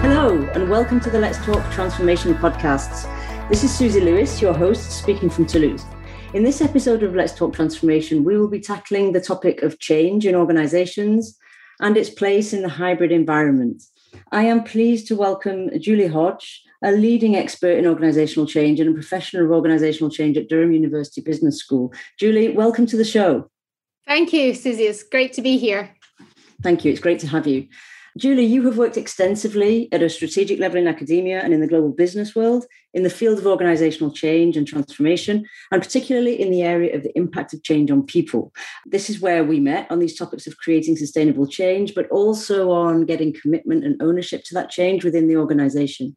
Hello, and welcome to the Let's Talk Transformation podcasts. This is Susie Lewis, your host, speaking from Toulouse. In this episode of Let's Talk Transformation, we will be tackling the topic of change in organizations and its place in the hybrid environment. I am pleased to welcome Julie Hodges, a leading expert in organizational change and a professional of organizational change at Durham University Business School. Julie, welcome to the show. Thank you, Susie. It's great to be here. Thank you. It's great to have you. Julie, you have worked extensively at a strategic level in academia and in the global business world in the field of organizational change and transformation, and particularly in the area of the impact of change on people. This is where we met on these topics of creating sustainable change, but also on getting commitment and ownership to that change within the organization.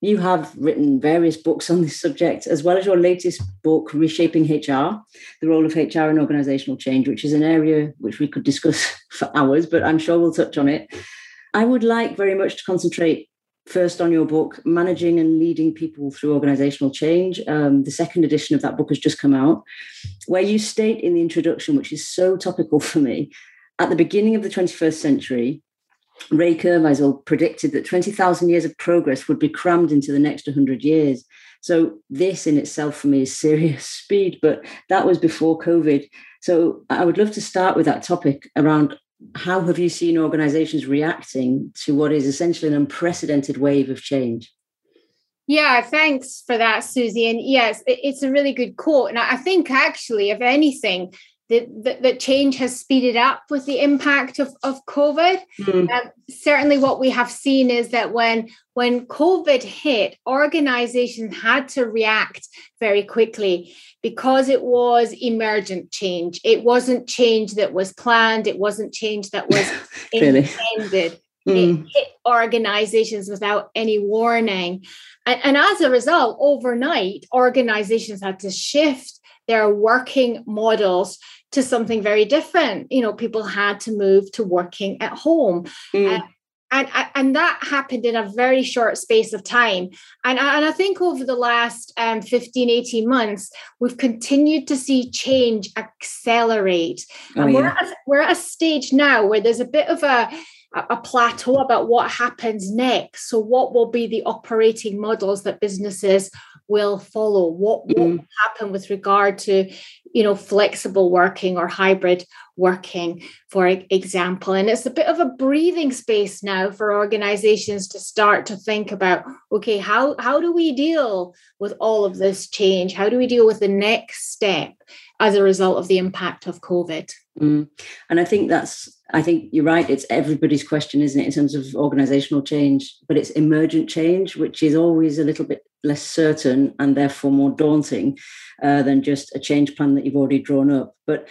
You have written various books on this subject, as well as your latest book, Reshaping HR, the role of HR in organizational change, which is an area which we could discuss for hours, but I'm sure we'll touch on it. I would like very much to concentrate first on your book, Managing and Leading People Through Organizational Change. Um, the second edition of that book has just come out, where you state in the introduction, which is so topical for me, at the beginning of the 21st century, Ray Kurzweil predicted that 20,000 years of progress would be crammed into the next 100 years. So, this in itself for me is serious speed, but that was before COVID. So, I would love to start with that topic around how have you seen organizations reacting to what is essentially an unprecedented wave of change? Yeah, thanks for that, Susie. And yes, it's a really good quote. And I think actually, if anything, that, that, change has speeded up with the impact of, of COVID. Mm. Um, certainly, what we have seen is that when when COVID hit, organizations had to react very quickly because it was emergent change. It wasn't change that was planned. It wasn't change that was intended. Mm. It hmm. hit organizations without any warning. And, and as a result, overnight, organizations had to shift their working models to something very different. You know, people had to move to working at home. Mm. Uh, and, and that happened in a very short space of time. And, and I think over the last um, 15, 18 months, we've continued to see change accelerate. Oh, and we're, yeah. at, we're at a stage now where there's a bit of a, a plateau about what happens next. So, what will be the operating models that businesses will follow? What will mm. happen with regard to, you know, flexible working or hybrid working, for example? And it's a bit of a breathing space now for organizations to start to think about, okay, how how do we deal with all of this change? How do we deal with the next step as a result of the impact of COVID? Mm. And I think that's, I think you're right. It's everybody's question, isn't it, in terms of organizational change, but it's emergent change, which is always a little bit less certain and therefore more daunting uh, than just a change plan that you've already drawn up. But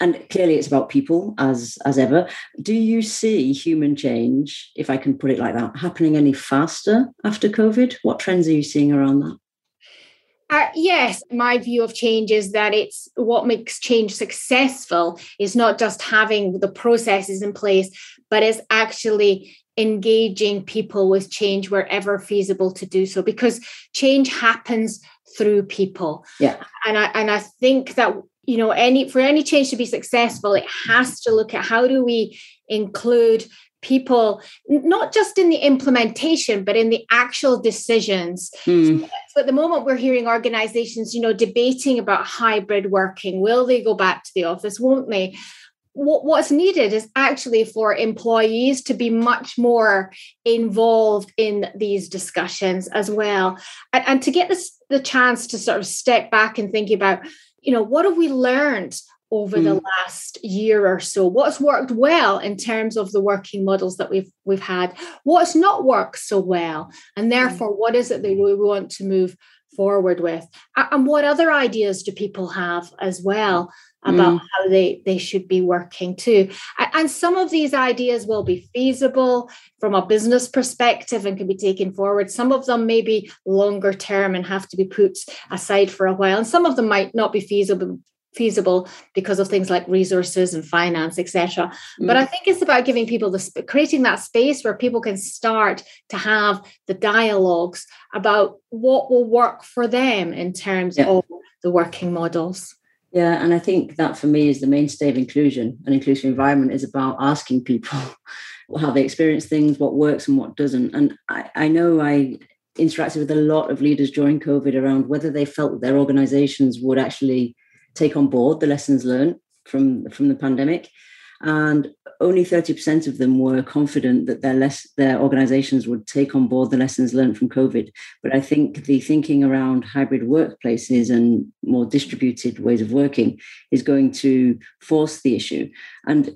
and clearly it's about people as as ever. Do you see human change if i can put it like that happening any faster after covid? What trends are you seeing around that? Uh, yes, my view of change is that it's what makes change successful is not just having the processes in place, but it's actually engaging people with change wherever feasible to do so because change happens through people. Yeah. And I and I think that you know any for any change to be successful it has to look at how do we include people not just in the implementation but in the actual decisions mm. so at the moment we're hearing organizations you know debating about hybrid working will they go back to the office won't they what's needed is actually for employees to be much more involved in these discussions as well and, and to get this the chance to sort of step back and think about you know what have we learned over mm. the last year or so what's worked well in terms of the working models that we've we've had what's not worked so well and mm. therefore mm. what is it that we want to move forward with and what other ideas do people have as well about mm. how they they should be working too and some of these ideas will be feasible from a business perspective and can be taken forward some of them may be longer term and have to be put aside for a while and some of them might not be feasible feasible because of things like resources and finance etc mm. but i think it's about giving people this creating that space where people can start to have the dialogues about what will work for them in terms yeah. of the working models Yeah, and I think that for me is the mainstay of inclusion. An inclusive environment is about asking people how they experience things, what works and what doesn't. And I, I know I interacted with a lot of leaders during COVID around whether they felt their organizations would actually take on board the lessons learned from, from the pandemic. And only 30% of them were confident that their less their organizations would take on board the lessons learned from COVID. But I think the thinking around hybrid workplaces and more distributed ways of working is going to force the issue. And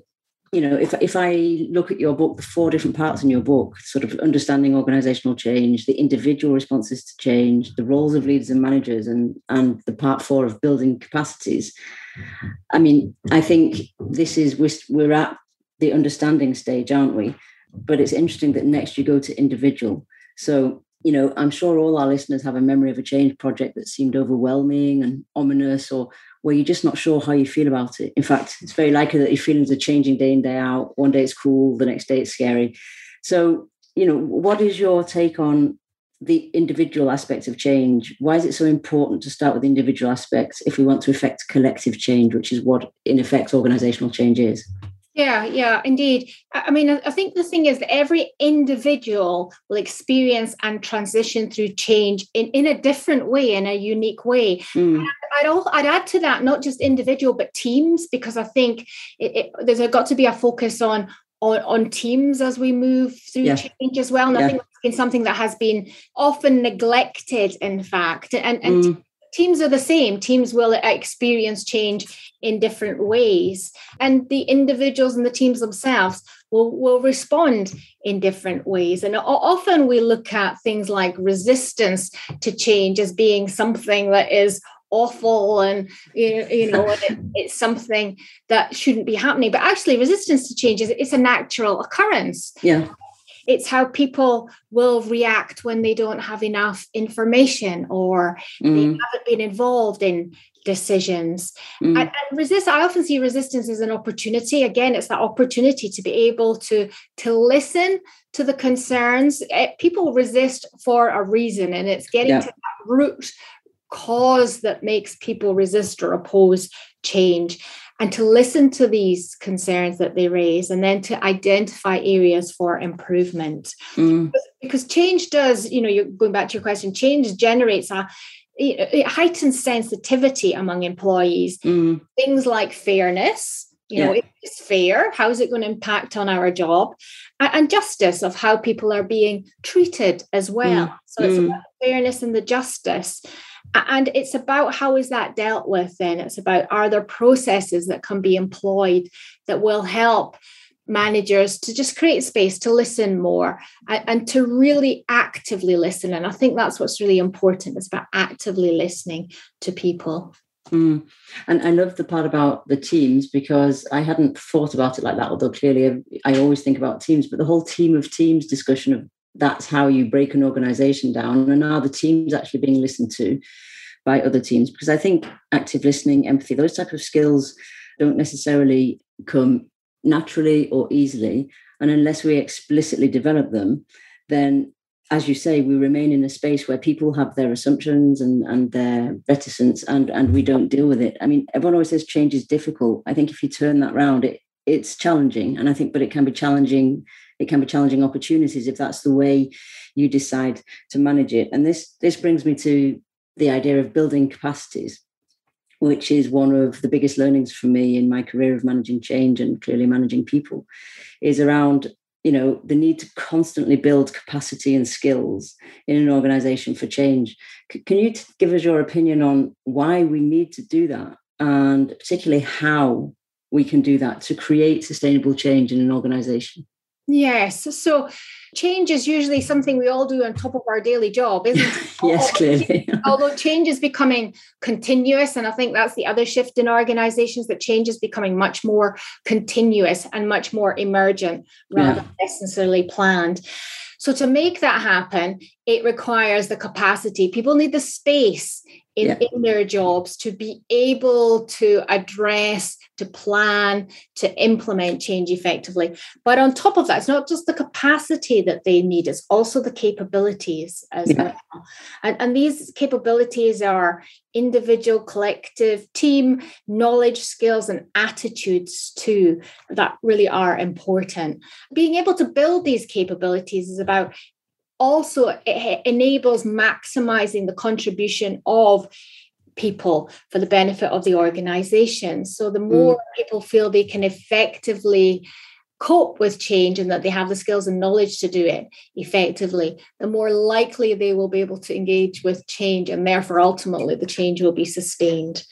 you know, if if I look at your book, the four different parts in your book, sort of understanding organizational change, the individual responses to change, the roles of leaders and managers, and and the part four of building capacities. I mean, I think this is we're at the understanding stage, aren't we? But it's interesting that next you go to individual. So you know, I'm sure all our listeners have a memory of a change project that seemed overwhelming and ominous, or where you're just not sure how you feel about it. In fact, it's very likely that your feelings are changing day in, day out. One day it's cool, the next day it's scary. So, you know, what is your take on the individual aspects of change? Why is it so important to start with individual aspects if we want to affect collective change, which is what, in effect, organizational change is? Yeah, yeah, indeed. I mean, I think the thing is that every individual will experience and transition through change in, in a different way, in a unique way. Mm. I'd, also, I'd add to that not just individual but teams, because I think it, it, there's got to be a focus on on, on teams as we move through yeah. change as well. And yeah. I think it's been something that has been often neglected, in fact. And, and mm teams are the same. Teams will experience change in different ways. And the individuals and the teams themselves will, will respond in different ways. And often we look at things like resistance to change as being something that is awful and you know it, it's something that shouldn't be happening. But actually resistance to change is it's a natural occurrence. Yeah it's how people will react when they don't have enough information or mm. they haven't been involved in decisions mm. and, and, resist i often see resistance as an opportunity again it's that opportunity to be able to to listen to the concerns it, eh, people resist for a reason and it's getting yeah. to that root cause that makes people resist or oppose change and to listen to these concerns that they raise and then to identify areas for improvement mm. because change does you know you're going back to your question change generates a it heightens sensitivity among employees mm. things like fairness you yeah. know it's fair how is it going to impact on our job and, justice of how people are being treated as well mm. so it's mm. about fairness and the justice and it's about how is that dealt with then it's about are there processes that can be employed that will help managers to just create space to listen more and, to really actively listen and i think that's what's really important it's about actively listening to people mm. and i love the part about the teams because i hadn't thought about it like that although clearly i always think about teams but the whole team of teams discussion of that's how you break an organization down. And are the teams actually being listened to by other teams? Because i think active listening empathy those type of skills don't necessarily come naturally or easily. And unless we explicitly develop them then as you say we remain in a space where people have their assumptions and, and their reticence and and we don't deal with it. I mean everyone always says change is difficult. I think if you turn that around it it's challenging. And i think but it can be challenging it can be challenging opportunities if that's the way you decide to manage it. And this this brings me to the idea of building capacities which is one of the biggest learnings for me in my career of managing change and clearly managing people is around you know the need to constantly build capacity and skills in an organization for change. C- can you t- give us your opinion on why we need to do that? And particularly how we can do that to create sustainable change in an organization Yes. So change is usually something we all do on top of our daily job, isn't it? yes, clearly. Although change is becoming continuous, and I think that's the other shift in organizations that change is becoming much more continuous and much more emergent rather yeah. than necessarily planned. So to make that happen, it requires the capacity. People need the space in, yeah. in their jobs to be able to address, to plan, to implement change effectively. But on top of that, it's not just the capacity that they need, it's also the capabilities as yeah. well. And, and these capabilities are individual, collective, team, knowledge, skills, and attitudes too that really are important. Being able to build these capabilities is about also it enables maximizing the contribution of people for the benefit of the organization. So the more mm. people feel they can effectively cope with change and that they have the skills and knowledge to do it effectively, the more likely they will be able to engage with change and therefore ultimately the change will be sustained.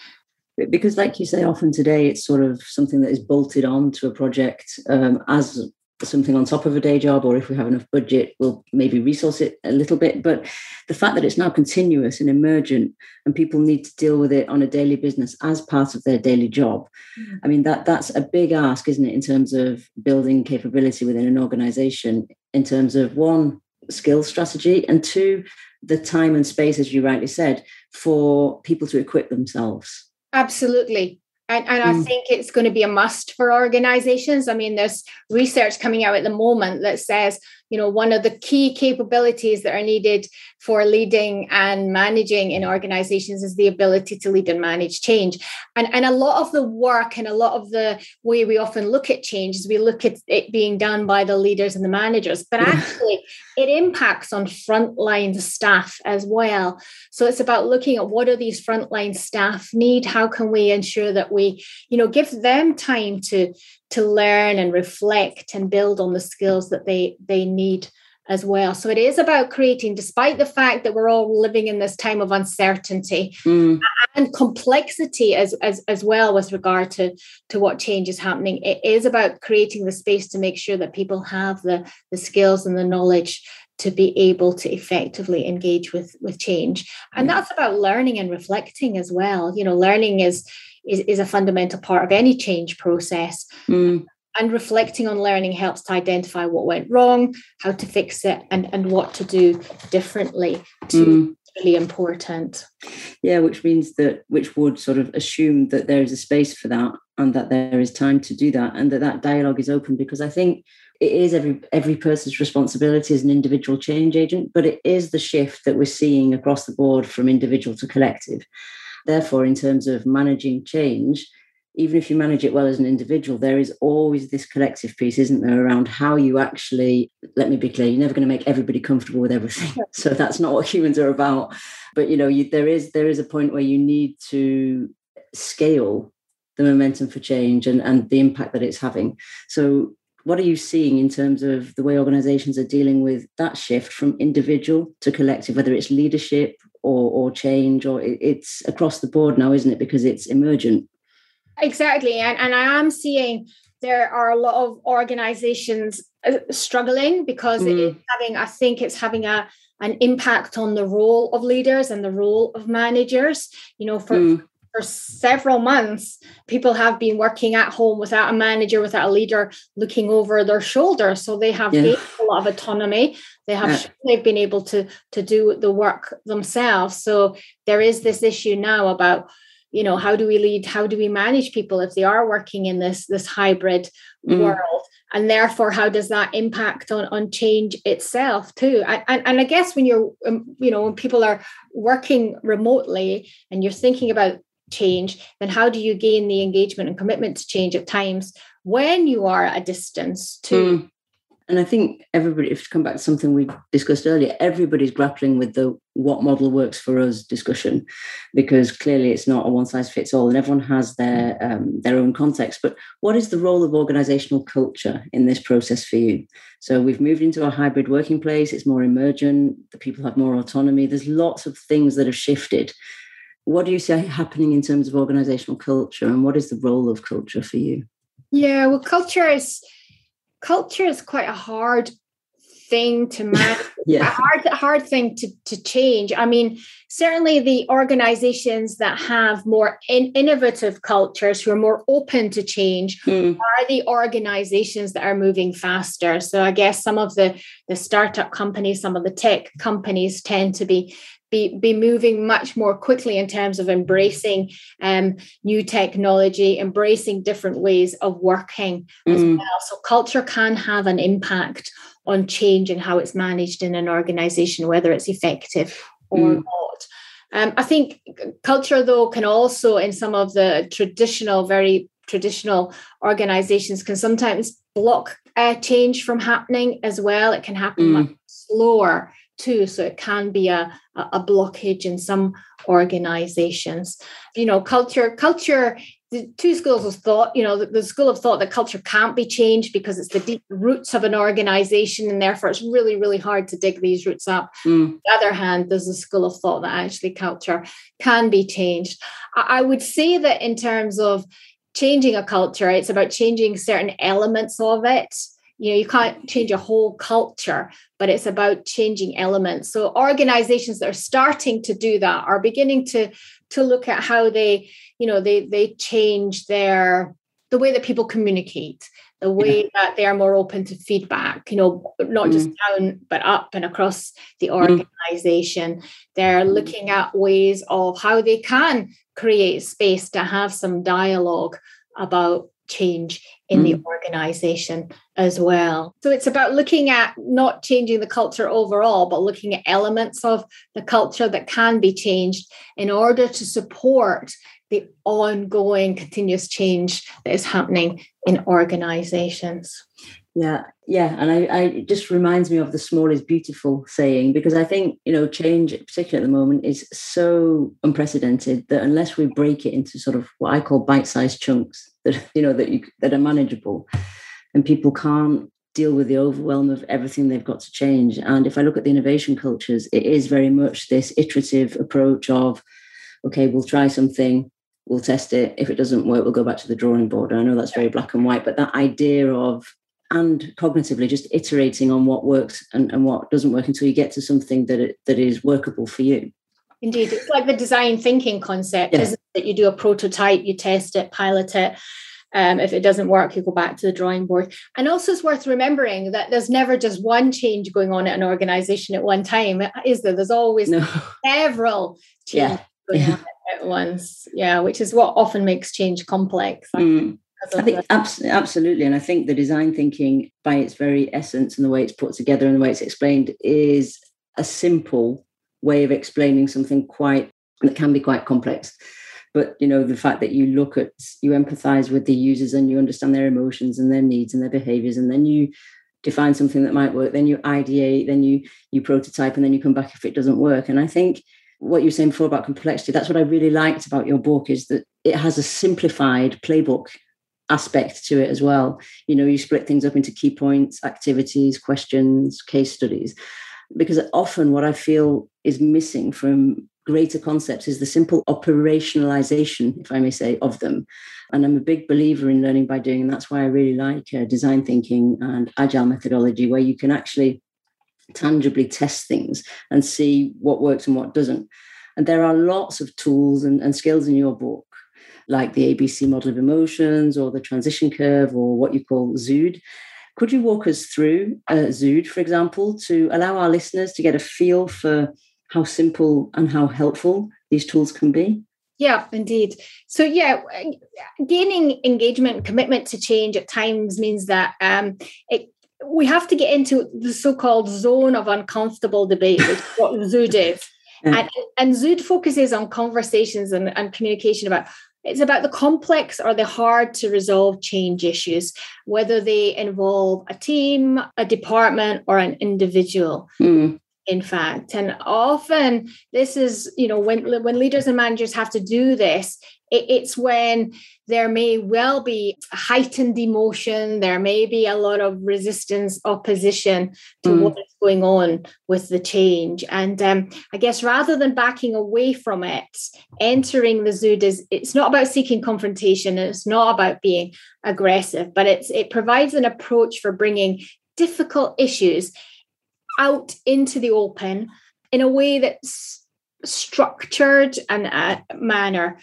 Because, like you say, often today it's sort of something that is bolted on to a project um, as something on top of a day job, or if we have enough budget, we'll maybe resource it a little bit. But the fact that it's now continuous and emergent, and people need to deal with it on a daily business as part of their daily job, mm-hmm. I mean that that's a big ask, isn't it, in terms of building capability within an organization, in terms of one skill strategy, and two the time and space, as you rightly said, for people to equip themselves. Absolutely. And, and mm. I think it's going to be a must for organizations. I mean, there's research coming out at the moment that says you know one of the key capabilities that are needed for leading and managing in organizations is the ability to lead and manage change. And and a lot of the work and a lot of the way we often look at change is we look at it being done by the leaders and the managers. But actually it impacts on frontline staff as well. So it's about looking at what do these frontline staff need? How can we ensure that we you know give them time to to learn and reflect and build on the skills that they they need as well. So it is about creating despite the fact that we're all living in this time of uncertainty mm. and complexity as, as as well with regard to to what change is happening it is about creating the space to make sure that people have the the skills and the knowledge to be able to effectively engage with with change. And that's about learning and reflecting as well. You know learning is is, is a fundamental part of any change process. Mm. And reflecting on learning helps to identify what went wrong, how to fix it, and, and what to do differently to mm. really important. Yeah, which means that which would sort of assume that there is a space for that and that there is time to do that and that that dialogue is open because I think it is every every person's responsibility as an individual change agent, but it is the shift that we're seeing across the board from individual to collective. Therefore, in terms of managing change, even if you manage it well as an individual, there is always this collective piece, isn't there, around how you actually, let me be clear, you're never going to make everybody comfortable with everything. So that's not what humans are about. But you know, you, there is there is a point where you need to scale the momentum for change and, and the impact that it's having. So what are you seeing in terms of the way organizations are dealing with that shift from individual to collective, whether it's leadership or, or change, or it, it's across the board now, isn't it? Because it's emergent. Exactly. And, and I am seeing there are a lot of organizations uh, struggling because mm. it is having, I think it's having a, an impact on the role of leaders and the role of managers. You know, for, mm for several months, people have been working at home without a manager, without a leader looking over their shoulder. So they have yeah. a lot of autonomy. They have yeah. they've been able to to do the work themselves. So there is this issue now about you know how do we lead how do we manage people if they are working in this this hybrid mm. world and therefore how does that impact on on change itself too and, and, and i guess when you're um, you know when people are working remotely and you're thinking about change, then how do you gain the engagement and commitment to change at times when you are at a distance too? Mm. And I think everybody, if to come back to something we discussed earlier, everybody's grappling with the what model works for us discussion, because clearly it's not a one size fits all, and everyone has their um, their own context. But what is the role of organizational culture in this process for you? So we've moved into a hybrid working place; it's more emergent. The people have more autonomy. There's lots of things that have shifted what do you see happening in terms of organizational culture and what is the role of culture for you yeah well culture is culture is quite a hard thing to manage yeah. a hard hard thing to, to change i mean certainly the organizations that have more in, innovative cultures who are more open to change mm. are the organizations that are moving faster so i guess some of the the startup companies some of the tech companies tend to be be, be moving much more quickly in terms of embracing um, new technology, embracing different ways of working mm. as well. So, culture can have an impact on change and how it's managed in an organization, whether it's effective or mm. not. Um, I think culture, though, can also, in some of the traditional, very traditional organizations, can sometimes block uh, change from happening as well. It can happen mm. much slower too. So it can be a, a blockage in some organizations. You know, culture, culture, the two schools of thought, you know, the, the, school of thought that culture can't be changed because it's the deep roots of an organization and therefore it's really, really hard to dig these roots up. Mm. On the other hand, there's a school of thought that actually culture can be changed. I, I would say that in terms of changing a culture, it's about changing certain elements of it you know you can't change a whole culture but it's about changing elements so organizations that are starting to do that are beginning to to look at how they you know they they change their the way that people communicate the way yeah. that they are more open to feedback you know not mm. just down but up and across the mm. organization mm. they're looking at ways of how they can create space to have some dialogue about change in mm. the organization as well. So it's about looking at not changing the culture overall, but looking at elements of the culture that can be changed in order to support the ongoing continuous change that is happening in organizations. Yeah, yeah. And I, I it just reminds me of the small is beautiful saying, because I think, you know, change, particularly at the moment, is so unprecedented that unless we break it into sort of what I call bite-sized chunks that, you know, that you that are manageable and people can't deal with the overwhelm of everything they've got to change. And if I look at the innovation cultures, it is very much this iterative approach of, okay, we'll try something, we'll test it. If it doesn't work, we'll go back to the drawing board. I know that's very black and white, but that idea of and cognitively just iterating on what works and, and what doesn't work until you get to something that it, that is workable for you. Indeed, it's like the design thinking concept, yeah. isn't it? You do a prototype, you test it, pilot it. Um, if it doesn't work, you go back to the drawing board. And also, it's worth remembering that there's never just one change going on at an organization at one time, is there? There's always no. several changes yeah. going on at once. Yeah, which is what often makes change complex. Mm. I think absolutely, and I think the design thinking, by its very essence and the way it's put together and the way it's explained, is a simple way of explaining something quite that can be quite complex. But you know, the fact that you look at, you empathize with the users and you understand their emotions and their needs and their behaviors, and then you define something that might work. Then you ideate, then you you prototype, and then you come back if it doesn't work. And I think what you were saying before about complexity, that's what I really liked about your book is that it has a simplified playbook aspect to it as well. You know, you split things up into key points, activities, questions, case studies. Because often what I feel is missing from greater concepts is the simple operationalization, if I may say, of them. And I'm a big believer in learning by doing, and that's why I really like uh, design thinking and agile methodology, where you can actually tangibly test things and see what works and what doesn't. And there are lots of tools and, and skills in your book like the ABC model of emotions or the transition curve or what you call ZOOD. Could you walk us through uh, ZOOD, for example, to allow our listeners to get a feel for how simple and how helpful these tools can be? Yeah, indeed. So, yeah, gaining engagement, and commitment to change at times means that um, it, we have to get into the so-called zone of uncomfortable debate, which is what ZOOD is. And, and ZOOD focuses on conversations and, and communication about it's about the complex or the hard to resolve change issues, whether they involve a team, a department, or an individual. Mm in fact and often this is you know when when leaders and managers have to do this it, it's when there may well be heightened emotion there may be a lot of resistance opposition to mm. what is going on with the change and um, i guess rather than backing away from it entering the zood is it's not about seeking confrontation and it's not about being aggressive but it's it provides an approach for bringing difficult issues out into the open in a way that's structured and a manner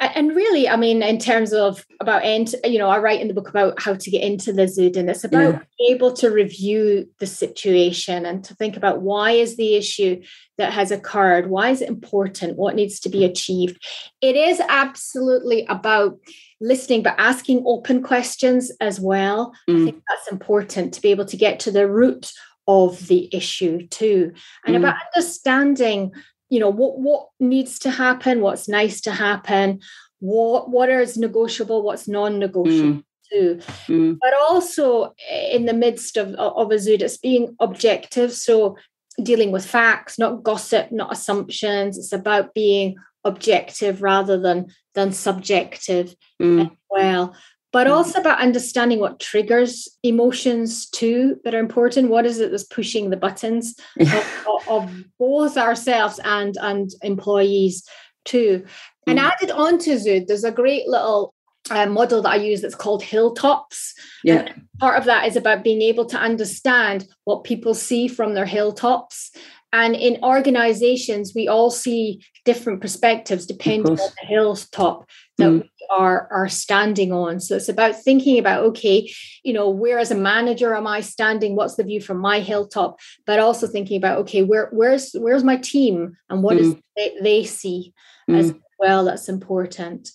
and really i mean in terms of about end you know i write in the book about how to get into the zood and it's about yeah. being able to review the situation and to think about why is the issue that has occurred why is it important what needs to be achieved it is absolutely about listening but asking open questions as well mm. i think that's important to be able to get to the root of the issue too and mm. about understanding you know what what needs to happen what's nice to happen what what is negotiable what's non-negotiable mm. too mm. but also in the midst of of a zood it's being objective so dealing with facts not gossip not assumptions it's about being objective rather than than subjective mm. as well but mm. also about understanding what triggers emotions too that are important. What is it that's pushing the buttons of, of, both ourselves and and employees too? And mm. added on to zood there's a great little uh, model that i use that's called hilltops. Yeah. and part of that is about being able to understand what people see from their hilltops and in organizations, we all see different perspectives depending on the hilltop that mm. we are, are standing on. So it's about thinking about, okay, you know, where as a manager am I standing? What's the view from my hilltop? But also thinking about, okay, where where's where's my team and what mm. they, they see mm. as well that's important.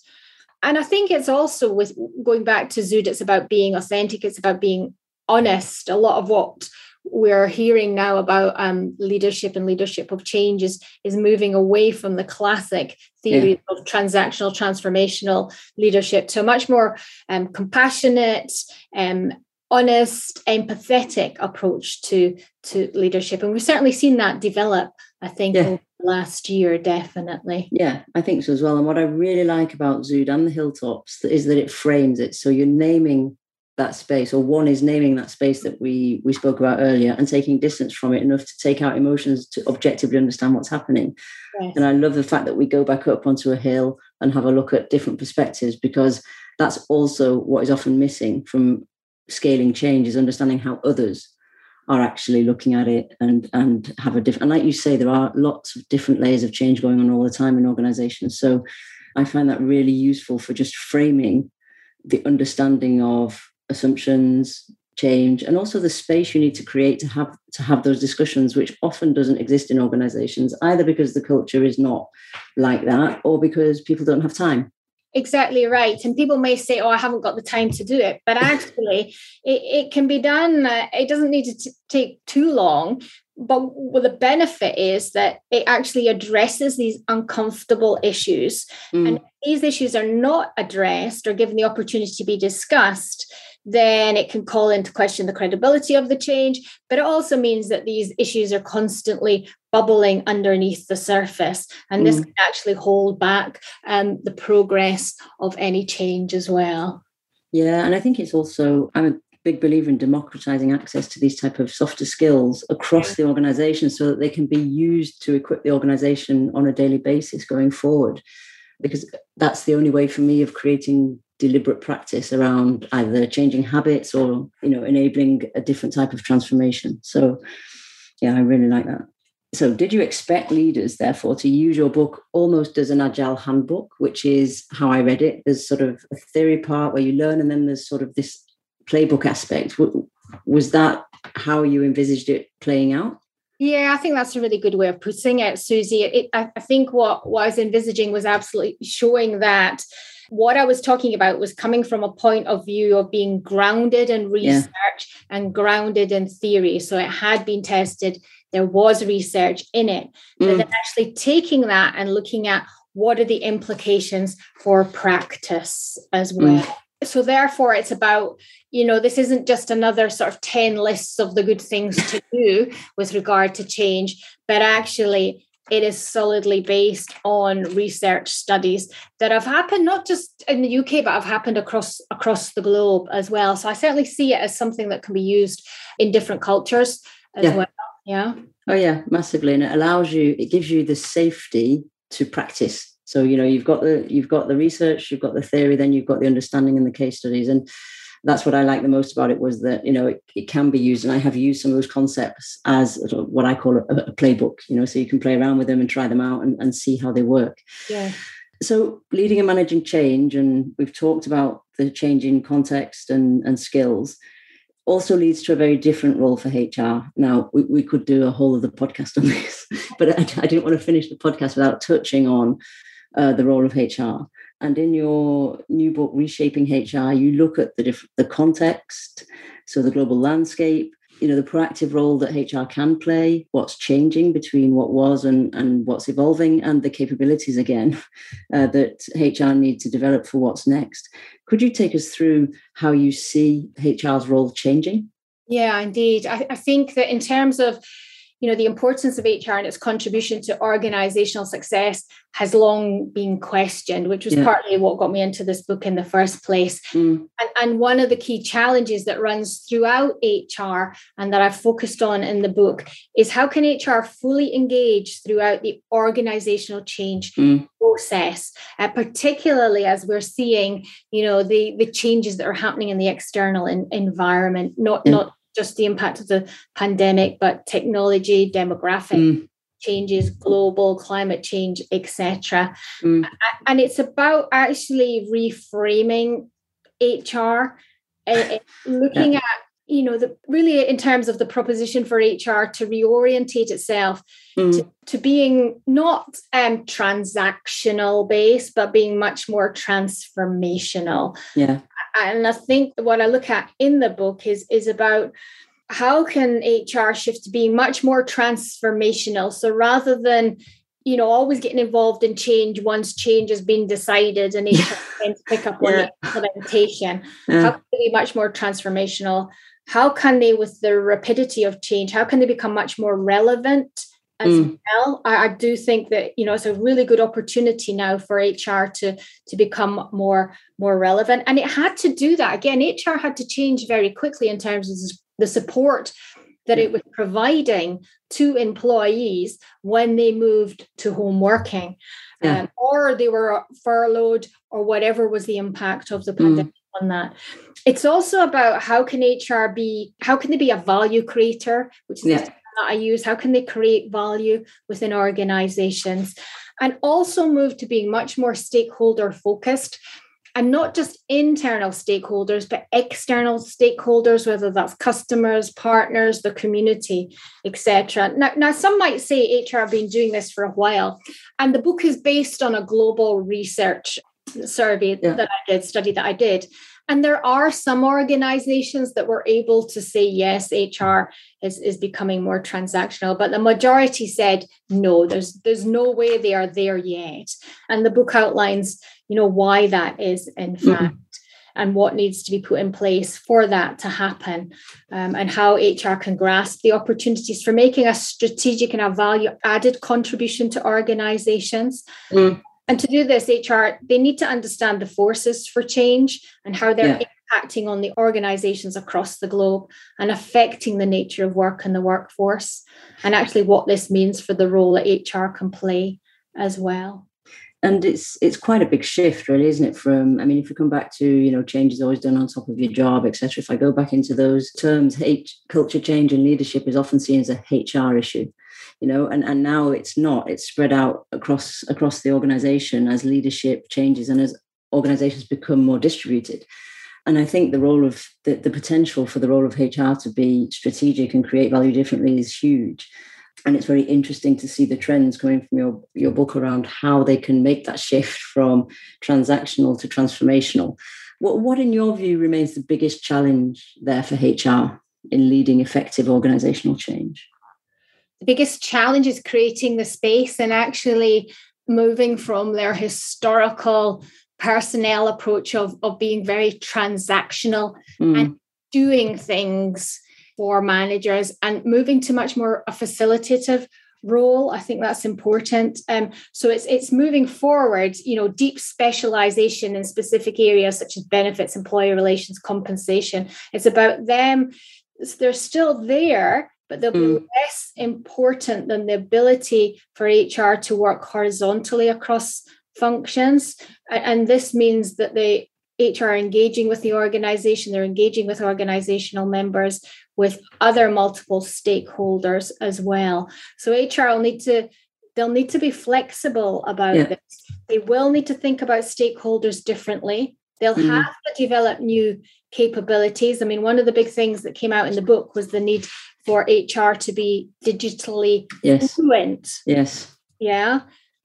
And I think it's also with going back to Zood, it's about being authentic, it's about being honest. A lot of what we're hearing now about um, leadership and leadership of change is, is moving away from the classic theory yeah. of transactional transformational leadership to a much more um, compassionate um, honest empathetic approach to to leadership and we've certainly seen that develop i think yeah. last year definitely yeah i think so as well and what i really like about zood and the hilltops is that it frames it so you're naming that space or one is naming that space that we we spoke about earlier and taking distance from it enough to take out emotions to objectively understand what's happening yes. and i love the fact that we go back up onto a hill and have a look at different perspectives because that's also what is often missing from scaling change is understanding how others are actually looking at it and and have a different and like you say there are lots of different layers of change going on all the time in organizations so i find that really useful for just framing the understanding of assumptions change and also the space you need to create to have to have those discussions which often doesn't exist in organizations either because the culture is not like that or because people don't have time. Exactly right. And people may say oh i haven't got the time to do it. But actually it, it can be done uh, it doesn't need to t- take too long. But what the benefit is that it actually addresses these uncomfortable issues. Mm. and these issues are not addressed or given the opportunity to be discussed then it can call into question the credibility of the change. But it also means that these issues are constantly bubbling underneath the surface. And this mm. can actually hold back um, the progress of any change as well. Yeah, and I think it's also, I'm a big believer in democratizing access to these type of softer skills across the organization so that they can be used to equip the organization on a daily basis going forward because that's the only way for me of creating deliberate practice around either changing habits or you know enabling a different type of transformation. So yeah i really like that. So did you expect leaders therefore to use your book almost as an agile handbook which is how i read it? There's sort of a theory part where you learn and then there's sort of this playbook aspect. Was that how you envisaged it playing out? Yeah, I think that's a really good way of putting it, Susie. It, I, I think what, what I was envisaging was absolutely showing that what I was talking about was coming from a point of view of being grounded in research yeah. and grounded in theory. So it had been tested, there was research in it, mm. but then actually taking that and looking at what are the implications for practice as mm. well. Mm so therefore it's about you know this isn't just another sort of 10 lists of the good things to do with regard to change but actually it is solidly based on research studies that have happened not just in the UK but have happened across across the globe as well. So I certainly see it as something that can be used in different cultures as yeah. well. Yeah. Oh yeah, massively, and it allows you. It gives you the safety to practice. So you know you've got the you've got the research, you've got the theory, then you've got the understanding and the case studies, and that's what I like the most about it was that you know it, it can be used, and I have used some of those concepts as what I call a, a, playbook. You know, so you can play around with them and try them out and, and see how they work. Yeah. So, leading and managing change, and we've talked about the changing context and, and skills, also leads to a very different role for HR. Now, we, we could do a whole other podcast on this, but I, I didn't want to finish the podcast without touching on uh, the role of HR. And in your new book, Reshaping HR, you look at the diff- the context, so the global landscape, you know, the proactive role that HR can play, what's changing between what was and, and what's evolving, and the capabilities again uh, that HR need to develop for what's next. Could you take us through how you see HR's role changing? Yeah, indeed. I, I think that in terms of you know the importance of hr and its contribution to organizational success has long been questioned which was yeah. partly what got me into this book in the first place mm. and, and one of the key challenges that runs throughout hr and that i've focused on in the book is how can hr fully engage throughout the organizational change mm. process uh, particularly as we're seeing you know the the changes that are happening in the external in, environment not not just the impact of the pandemic, but technology, demographic mm. changes, global climate change, etc. Mm. And it's about actually reframing HR, uh, looking yeah. at you know the really in terms of the proposition for hr to reorientate itself mm. to, to, being not um, transactional based but being much more transformational yeah and I think what I look at in the book is is about how can HR shift to being much more transformational. So rather than you know always getting involved in change once change has been decided and HR to pick up on yeah. implementation, yeah. how can be much more transformational? How can they, with the rapidity of change, how can they become much more relevant? as mm. well. I, I, do think that you know it's a really good opportunity now for HR to to become more more relevant, and it had to do that again. HR had to change very quickly in terms of the support that it was providing to employees when they moved to home working, yeah. um, or they were furloughed, or whatever was the impact of the mm. pandemic mm. On that. It's also about how can HR be, how can they be a value creator, which is yeah that I use? How can they create value within organizations? And also move to being much more stakeholder focused and not just internal stakeholders, but external stakeholders, whether that's customers, partners, the community, etc. Now, now, some might say HR have been doing this for a while, and the book is based on a global research survey yeah. that I did, study that I did. And there are some organizations that were able to say, yes, HR is, is becoming more transactional, but the majority said, no, there's, there's no way they are there yet. And the book outlines, you know, why that is in mm-hmm. fact. And what needs to be put in place for that to happen, um, and how HR can grasp the opportunities for making a strategic and a value added contribution to organizations. Mm and to do this, HR, they need to understand the forces for change and how they're yeah. impacting on the organizations across the globe and affecting the nature of work and the workforce, and actually what this means for the role that HR can play as well. And it's it's quite a big shift, really, isn't it? From I mean, if you come back to you know, change is always done on top of your job, etc. If I go back into those terms, H, culture change and leadership is often seen as a HR issue you know and, and now it's not. It's spread out across across the organization as leadership changes and as organizations become more distributed. And i think the role of the, the potential for the role of hr to be strategic and create value differently is huge. And it's very interesting to see the trends coming from your, your book around how they can make that shift from transactional to transformational. What, what in your view remains the biggest challenge there for hr in leading effective organizational change the biggest challenge is creating the space and actually moving from their historical personnel approach of, of being very transactional mm. and doing things for managers and moving to much more a facilitative role. I think that's important. Um, so it's it's moving forward you know deep specialization in specific areas such as benefits employer relations compensation. It's about them they're still there but they'll mm. be less important than the ability for HR to work horizontally across functions. And this means that the HR are engaging with the organization, they're engaging with organizational members, with other multiple stakeholders as well. So HR will need to they'll need to be flexible about yeah. this. They will need to think about stakeholders differently. They'll mm. have to develop new capabilities. I mean, one of the big things that came out in the book was the need for HR to be digitally yes. fluent. Yes. Yeah.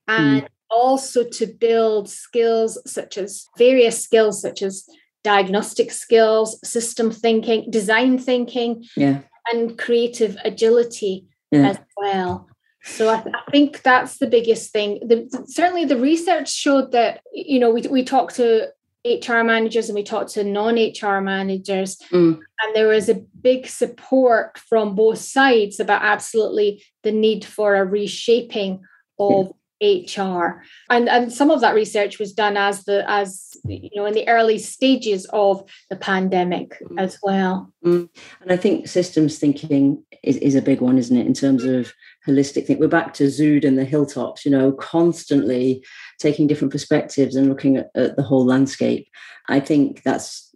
And mm. also to build skills such as various skills such as diagnostic skills, system thinking, design thinking, yeah. and creative agility yeah. as well. So I, th- I, think that's the biggest thing. The, certainly, the research showed that you know we we talked to HR managers and we talked to non-HR managers, mm. and there was a big support from both sides about absolutely the need for a reshaping of HR. And, and some of that research was done as the as you know in the early stages of the pandemic mm. as well. Mm. And I think systems thinking is, is a big one, isn't it, in terms of holistic think. We're back to ZOUD and the hilltops, you know, constantly taking different perspectives and looking at, at the whole landscape. I think that's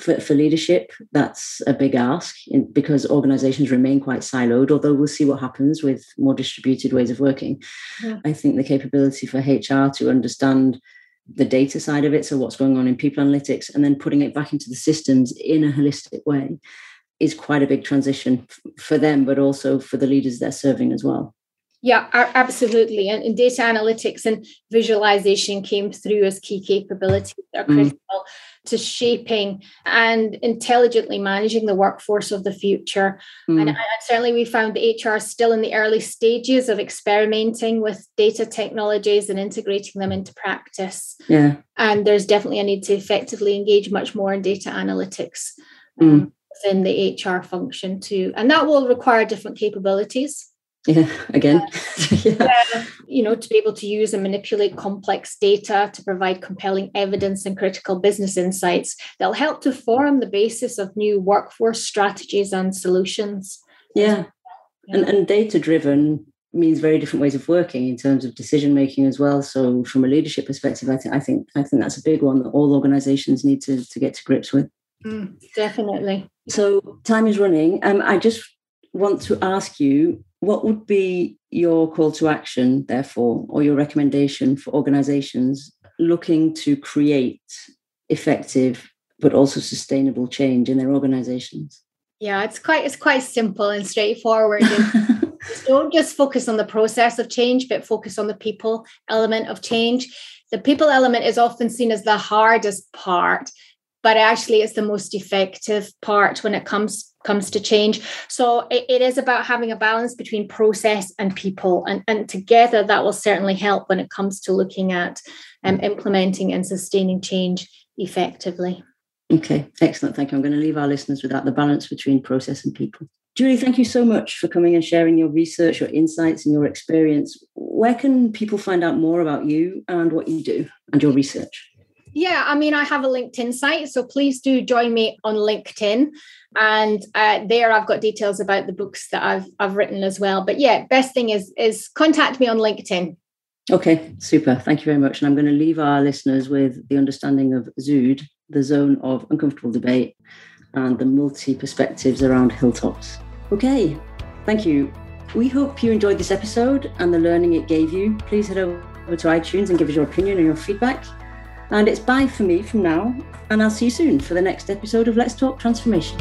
for, for leadership, that's a big ask in, because organizations remain quite siloed, although we'll see what happens with more distributed ways of working. Yeah. I think the capability for HR to understand the data side of it, so what's going on in people analytics, and then putting it back into the systems in a holistic way is quite a big transition for them, but also for the leaders they're serving as well. Yeah, absolutely. And, data analytics and visualization came through as key capabilities that are mm. critical mm. To shaping and intelligently managing the workforce of the future. Mm. And, and, certainly, we found the HR is still in the early stages of experimenting with data technologies and integrating them into practice. Yeah. And there's definitely a need to effectively engage much more in data analytics. Um, mm. Within the HR function too. And that will require different capabilities yeah again yeah. yeah. you know to be able to use and manipulate complex data to provide compelling evidence and critical business insights that'll help to form the basis of new workforce strategies and solutions yeah, yeah. and, and data driven means very different ways of working in terms of decision making as well so from a leadership perspective i think i think i think that's a big one that all organizations need to, to get to grips with mm, definitely so time is running um, i just want to ask you what would be your call to action, therefore, or your recommendation for organizations looking to create effective but also sustainable change in their organizations? Yeah, it's quite it's quite simple and straightforward. Don't just focus on the process of change, but focus on the people element of change. The people element is often seen as the hardest part, but actually it's the most effective part when it comes comes to change. So it, it is about having a balance between process and people and, and together that will certainly help when it comes to looking at um, implementing and sustaining change effectively. Okay excellent. Thank you. I'm going to leave our listeners with that the balance between process and people. Julie thank you so much for coming and sharing your research your insights and your experience. Where can people find out more about you and what you do and your research yeah, I mean, I have a LinkedIn site, so please do join me on LinkedIn, and uh, there I've got details about the books that I've I've written as well. But yeah, best thing is is contact me on LinkedIn. Okay, super. Thank you very much. And I'm going to leave our listeners with the understanding of ZOUD, the zone of uncomfortable debate, and the multi perspectives around hilltops. Okay, thank you. We hope you enjoyed this episode and the learning it gave you. Please head over to iTunes and give us your opinion and your feedback. And it's bye for me from now, and I'll see you soon for the next episode of Let's Talk Transformation.